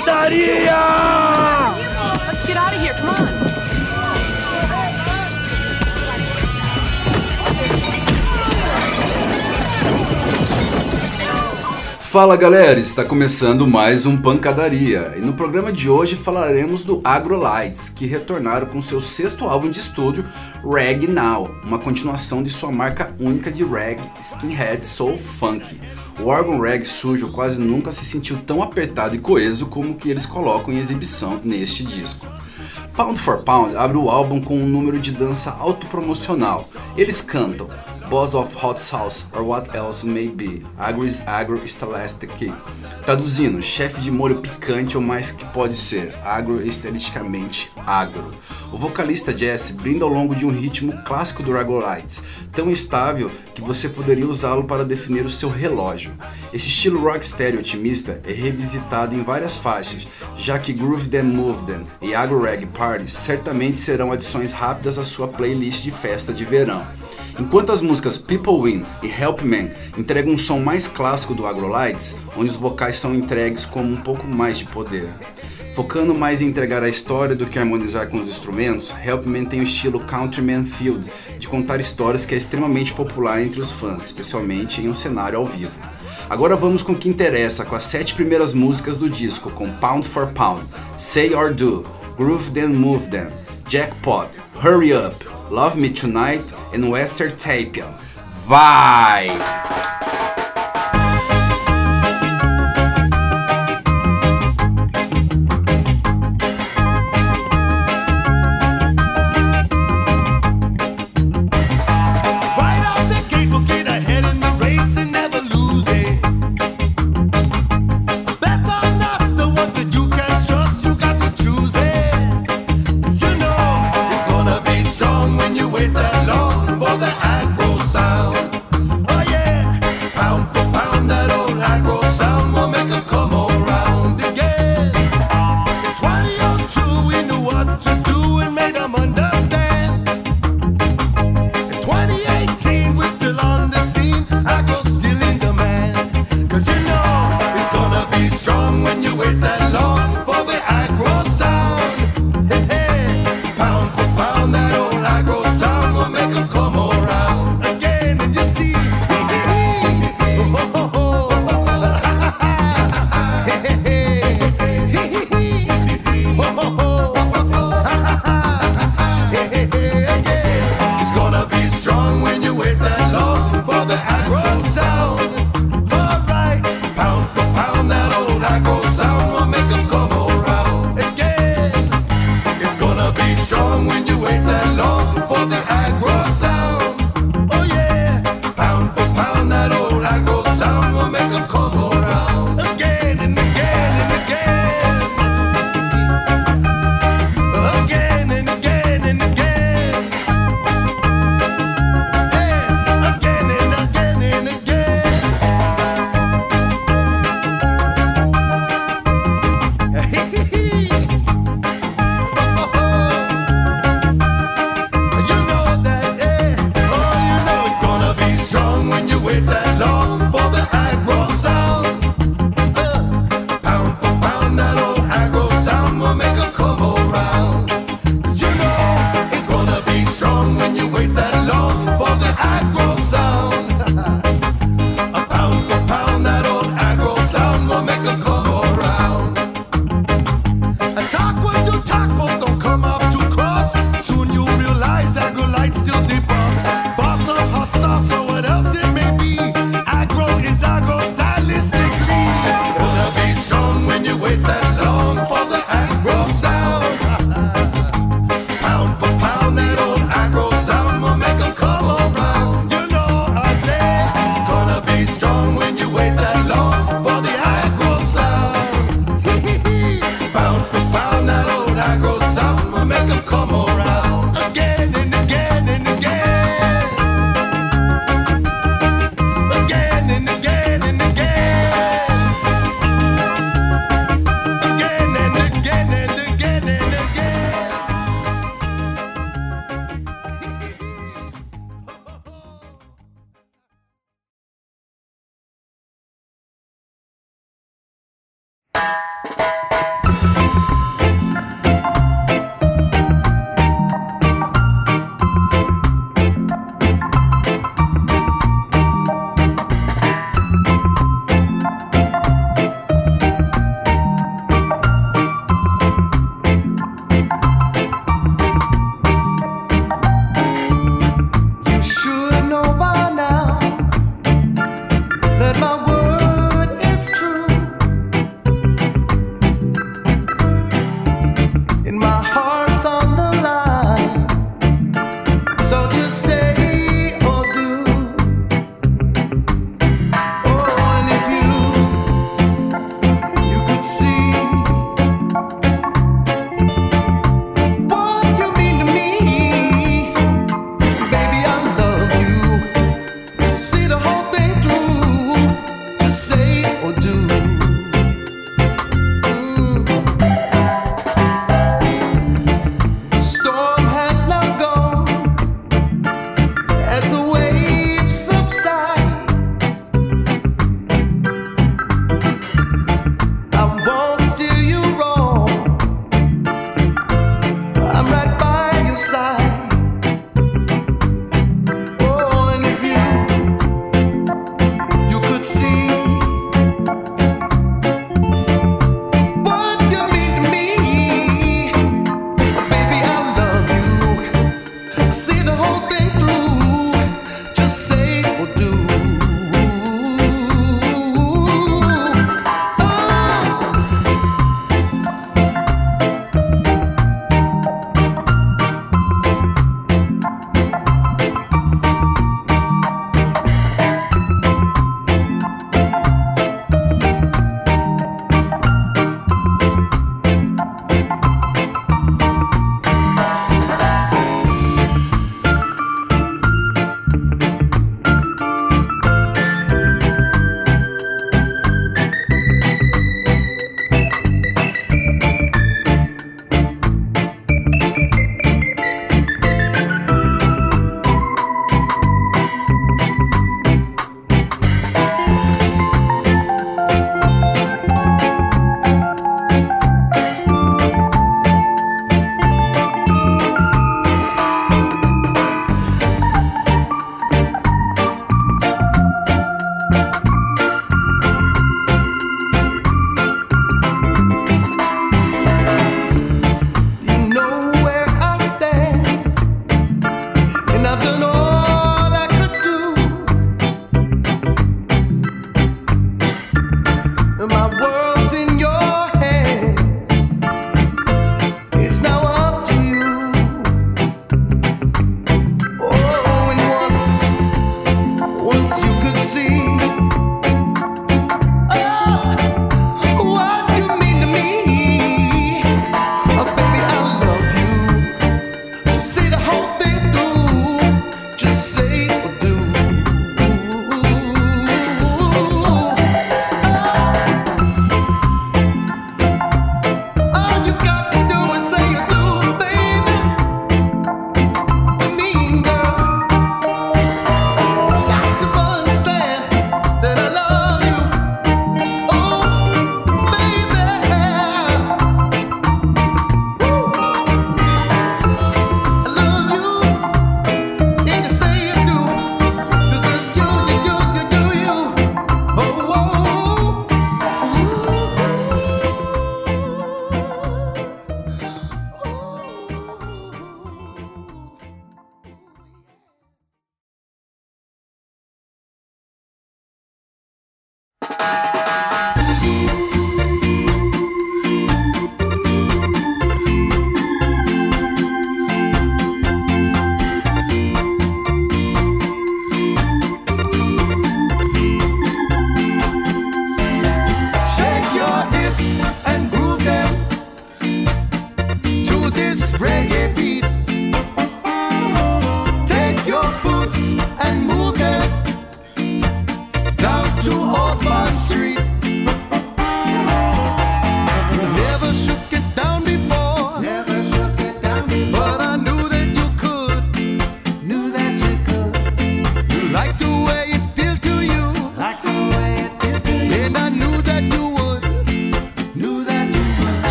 pancadaria! Let's get out of here. Come on. Fala galera, está começando mais um Pancadaria e no programa de hoje falaremos do Agrolights, que retornaram com seu sexto álbum de estúdio, Rag Now, uma continuação de sua marca única de rag, skinhead soul funk. O órgão rag sujo quase nunca se sentiu tão apertado e coeso como o que eles colocam em exibição neste disco. Pound for Pound abre o álbum com um número de dança autopromocional. Eles cantam Boss of Hot Sauce or What Else May Be, Agro is Agro Stylistic. Traduzindo, chefe de molho picante ou mais que pode ser, agro estilisticamente agro. O vocalista Jesse brinda ao longo de um ritmo clássico do Lights, tão estável que você poderia usá-lo para definir o seu relógio. Esse estilo rocksteady otimista é revisitado em várias faixas, já que Groove Them Move Them e Agro Rag Party certamente serão adições rápidas à sua playlist de festa de verão. Enquanto as músicas People Win e Help Man entregam um som mais clássico do Agrolights, onde os vocais são entregues como um pouco mais de poder. Focando mais em entregar a história do que harmonizar com os instrumentos, Help Man tem o estilo Countryman Field, de contar histórias que é extremamente popular entre os fãs, especialmente em um cenário ao vivo. Agora vamos com o que interessa, com as sete primeiras músicas do disco, com Pound for Pound, Say or Do, Groove Then Move Them, Jackpot, Hurry Up, Love Me Tonight and Western Tapion. Vai!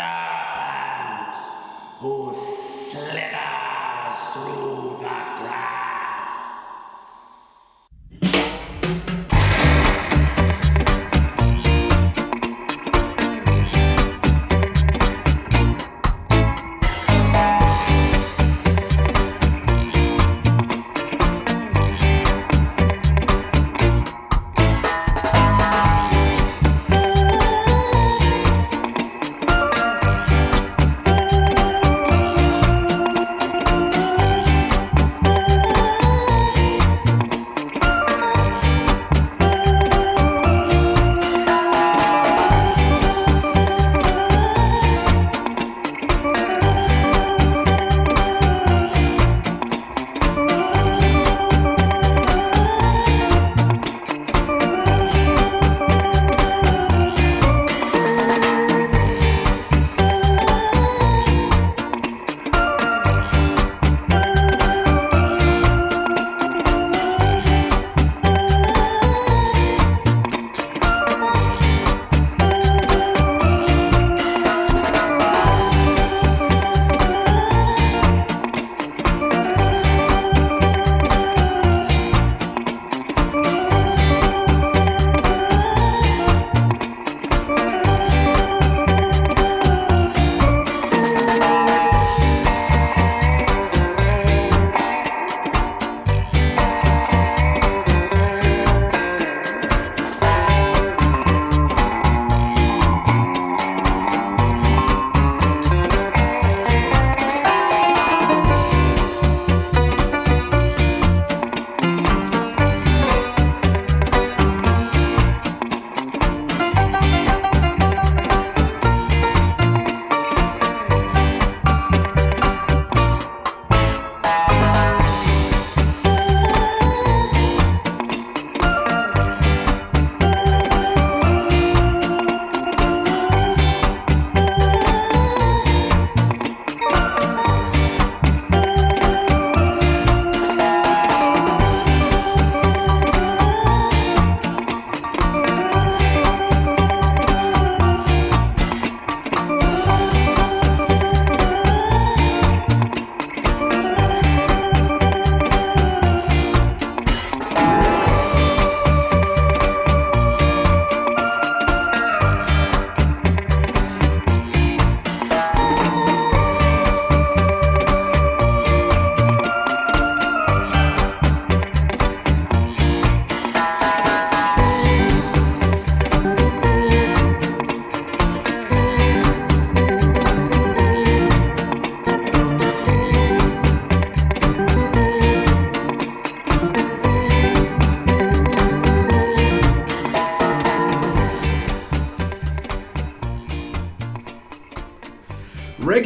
Serpent who slithers through the grass.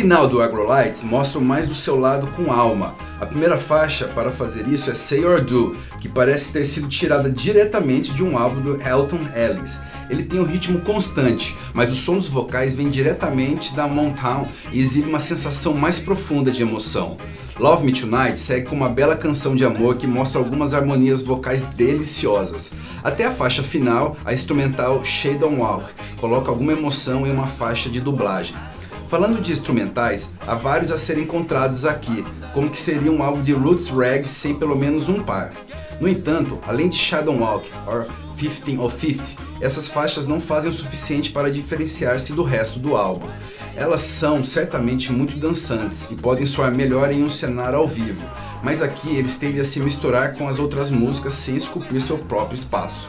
Regnal do Agrolights mostra mais do seu lado com alma. A primeira faixa para fazer isso é Say or Do, que parece ter sido tirada diretamente de um álbum do Elton Ellis. Ele tem um ritmo constante, mas o som dos vocais vem diretamente da Motown e exibe uma sensação mais profunda de emoção. Love Me Tonight segue com uma bela canção de amor que mostra algumas harmonias vocais deliciosas. Até a faixa final, a instrumental Shade on Walk, coloca alguma emoção em uma faixa de dublagem. Falando de instrumentais, há vários a serem encontrados aqui, como que seria um álbum de roots reggae sem pelo menos um par. No entanto, além de Shadow Walk or 15 or 50, essas faixas não fazem o suficiente para diferenciar-se do resto do álbum. Elas são certamente muito dançantes e podem soar melhor em um cenário ao vivo, mas aqui eles tendem a se misturar com as outras músicas sem esculpir seu próprio espaço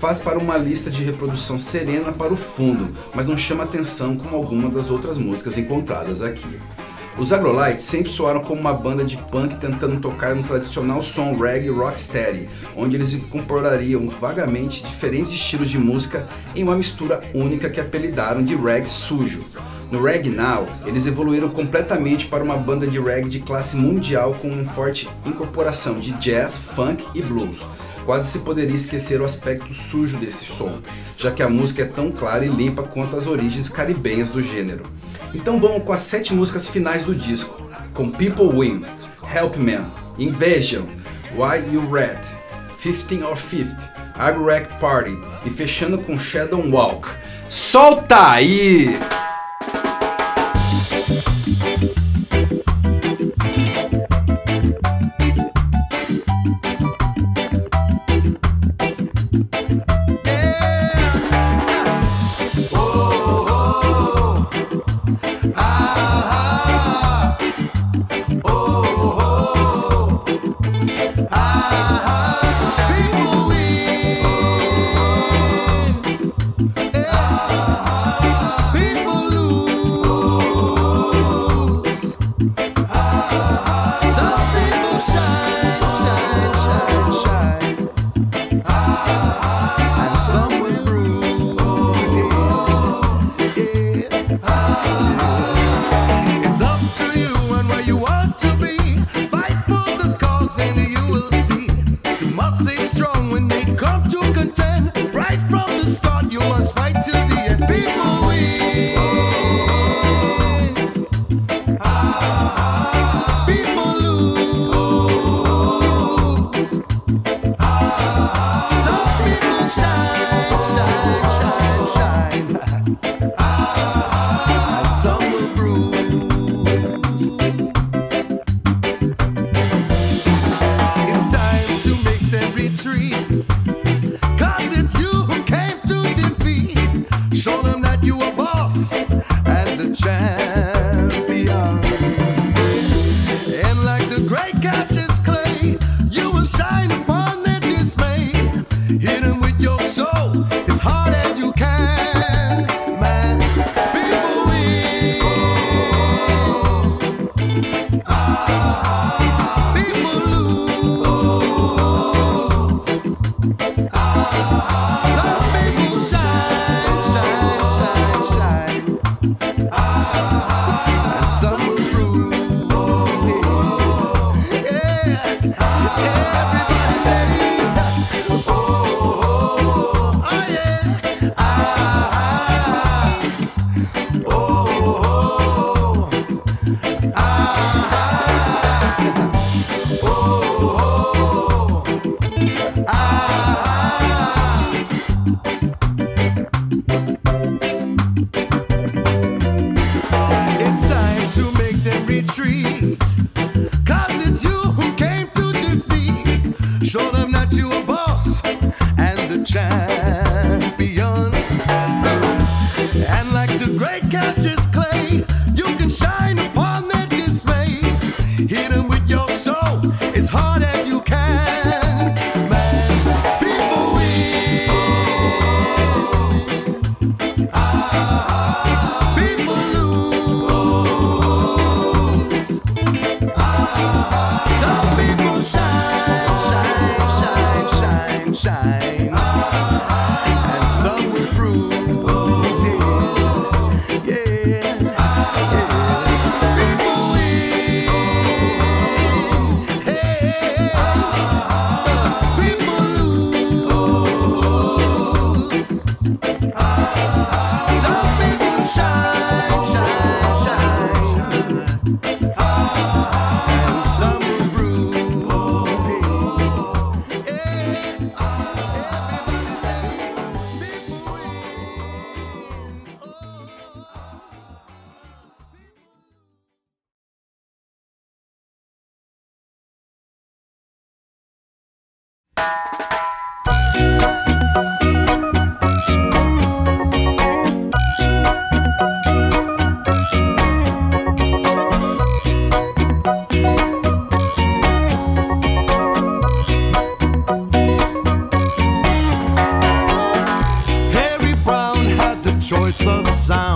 faz para uma lista de reprodução serena para o fundo, mas não chama atenção como alguma das outras músicas encontradas aqui. Os Agrolites sempre soaram como uma banda de punk tentando tocar no tradicional som reggae rocksteady, onde eles incorporariam vagamente diferentes estilos de música em uma mistura única que apelidaram de reggae sujo. No Reggae Now, eles evoluíram completamente para uma banda de reggae de classe mundial com uma forte incorporação de jazz, funk e blues. Quase se poderia esquecer o aspecto sujo desse som, já que a música é tão clara e limpa quanto as origens caribenhas do gênero. Então vamos com as sete músicas finais do disco, com People Win, Help Man, Invasion, Why You Red, 15 or 50, Agrarec Party e fechando com Shadow Walk. Solta aí!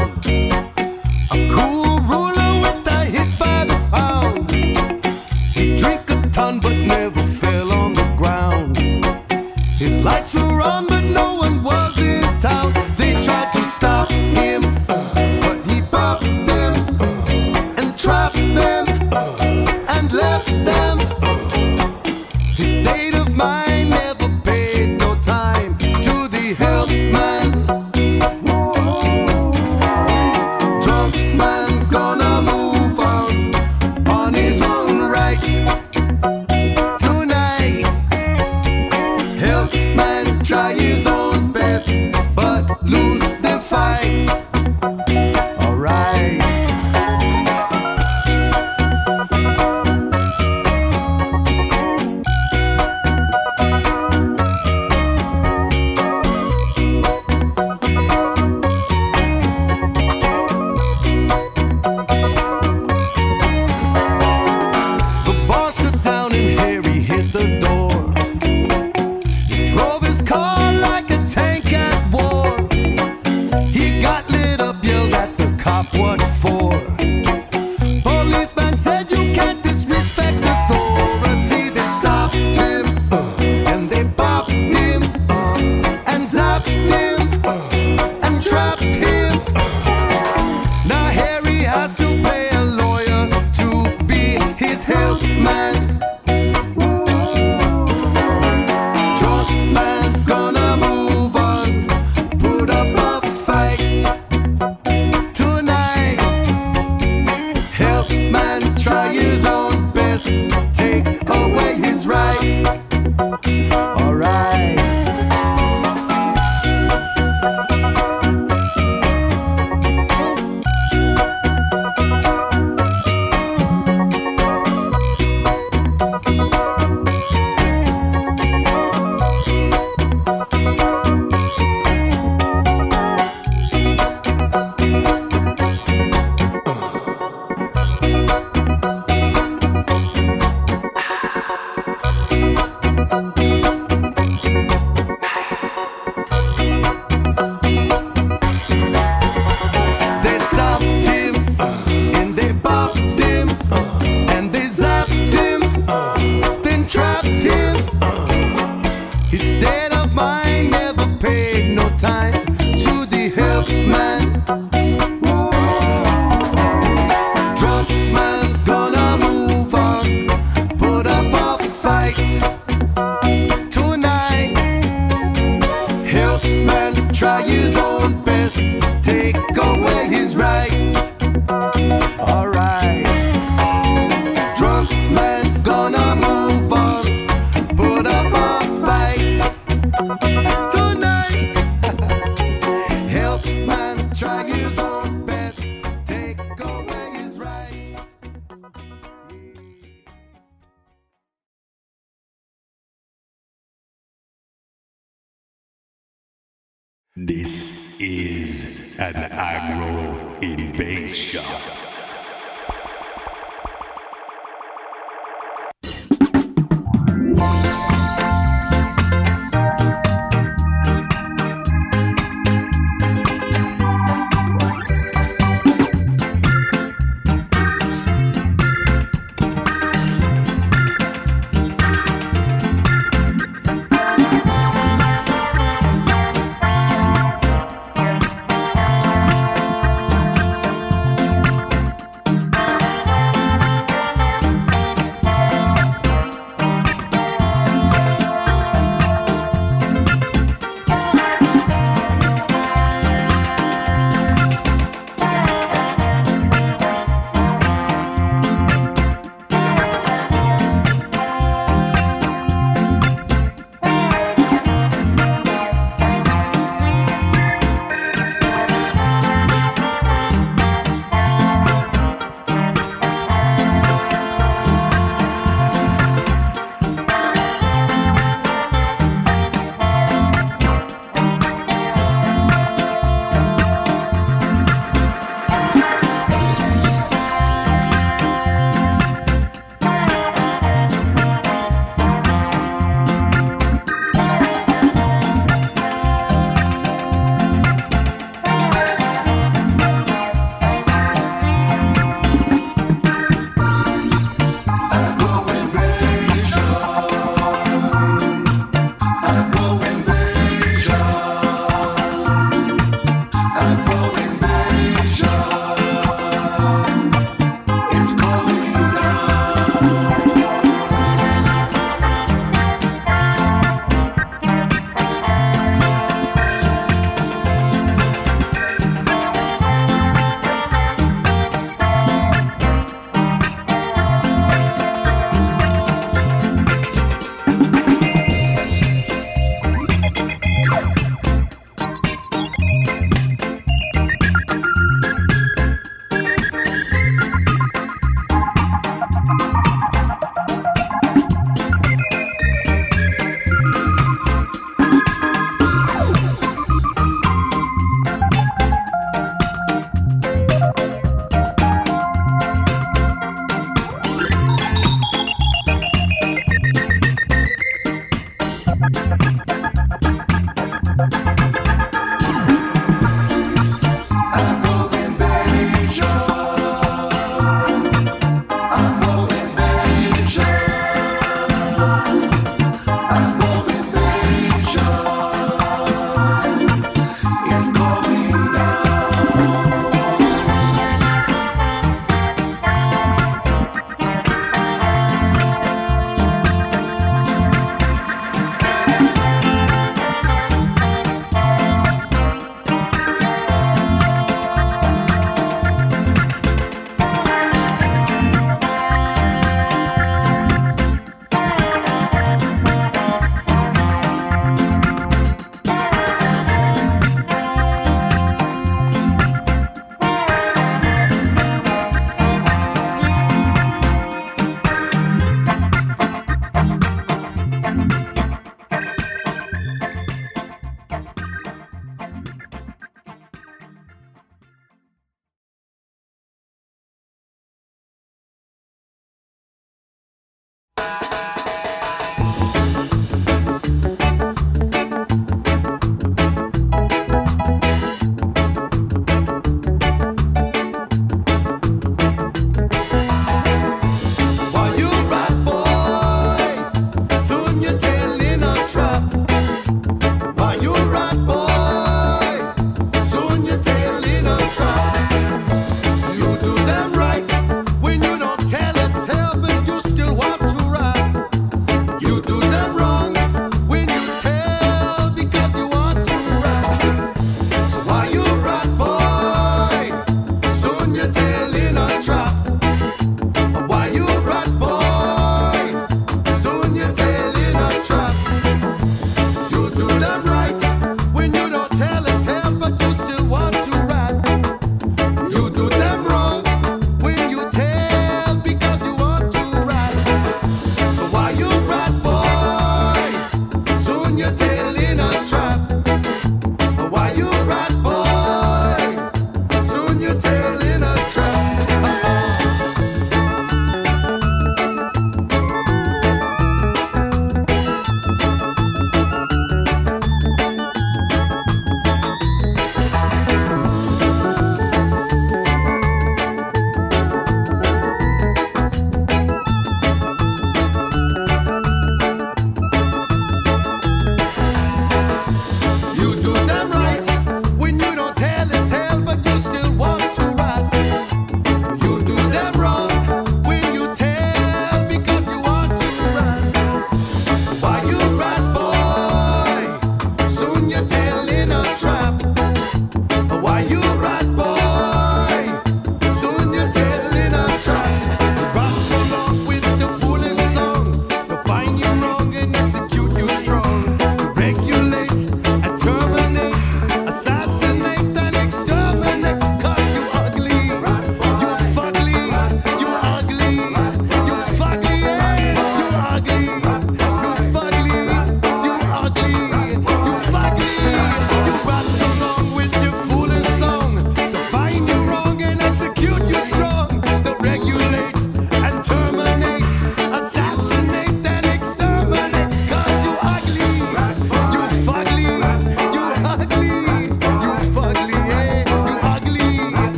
down.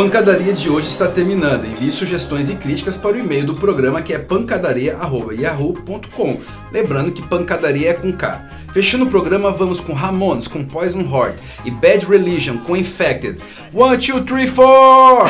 pancadaria de hoje está terminando. Envie sugestões e críticas para o e-mail do programa que é pancadaria.yahoo.com. Lembrando que pancadaria é com K. Fechando o programa, vamos com Ramones, com Poison Heart e Bad Religion, com Infected. One, two, three, four!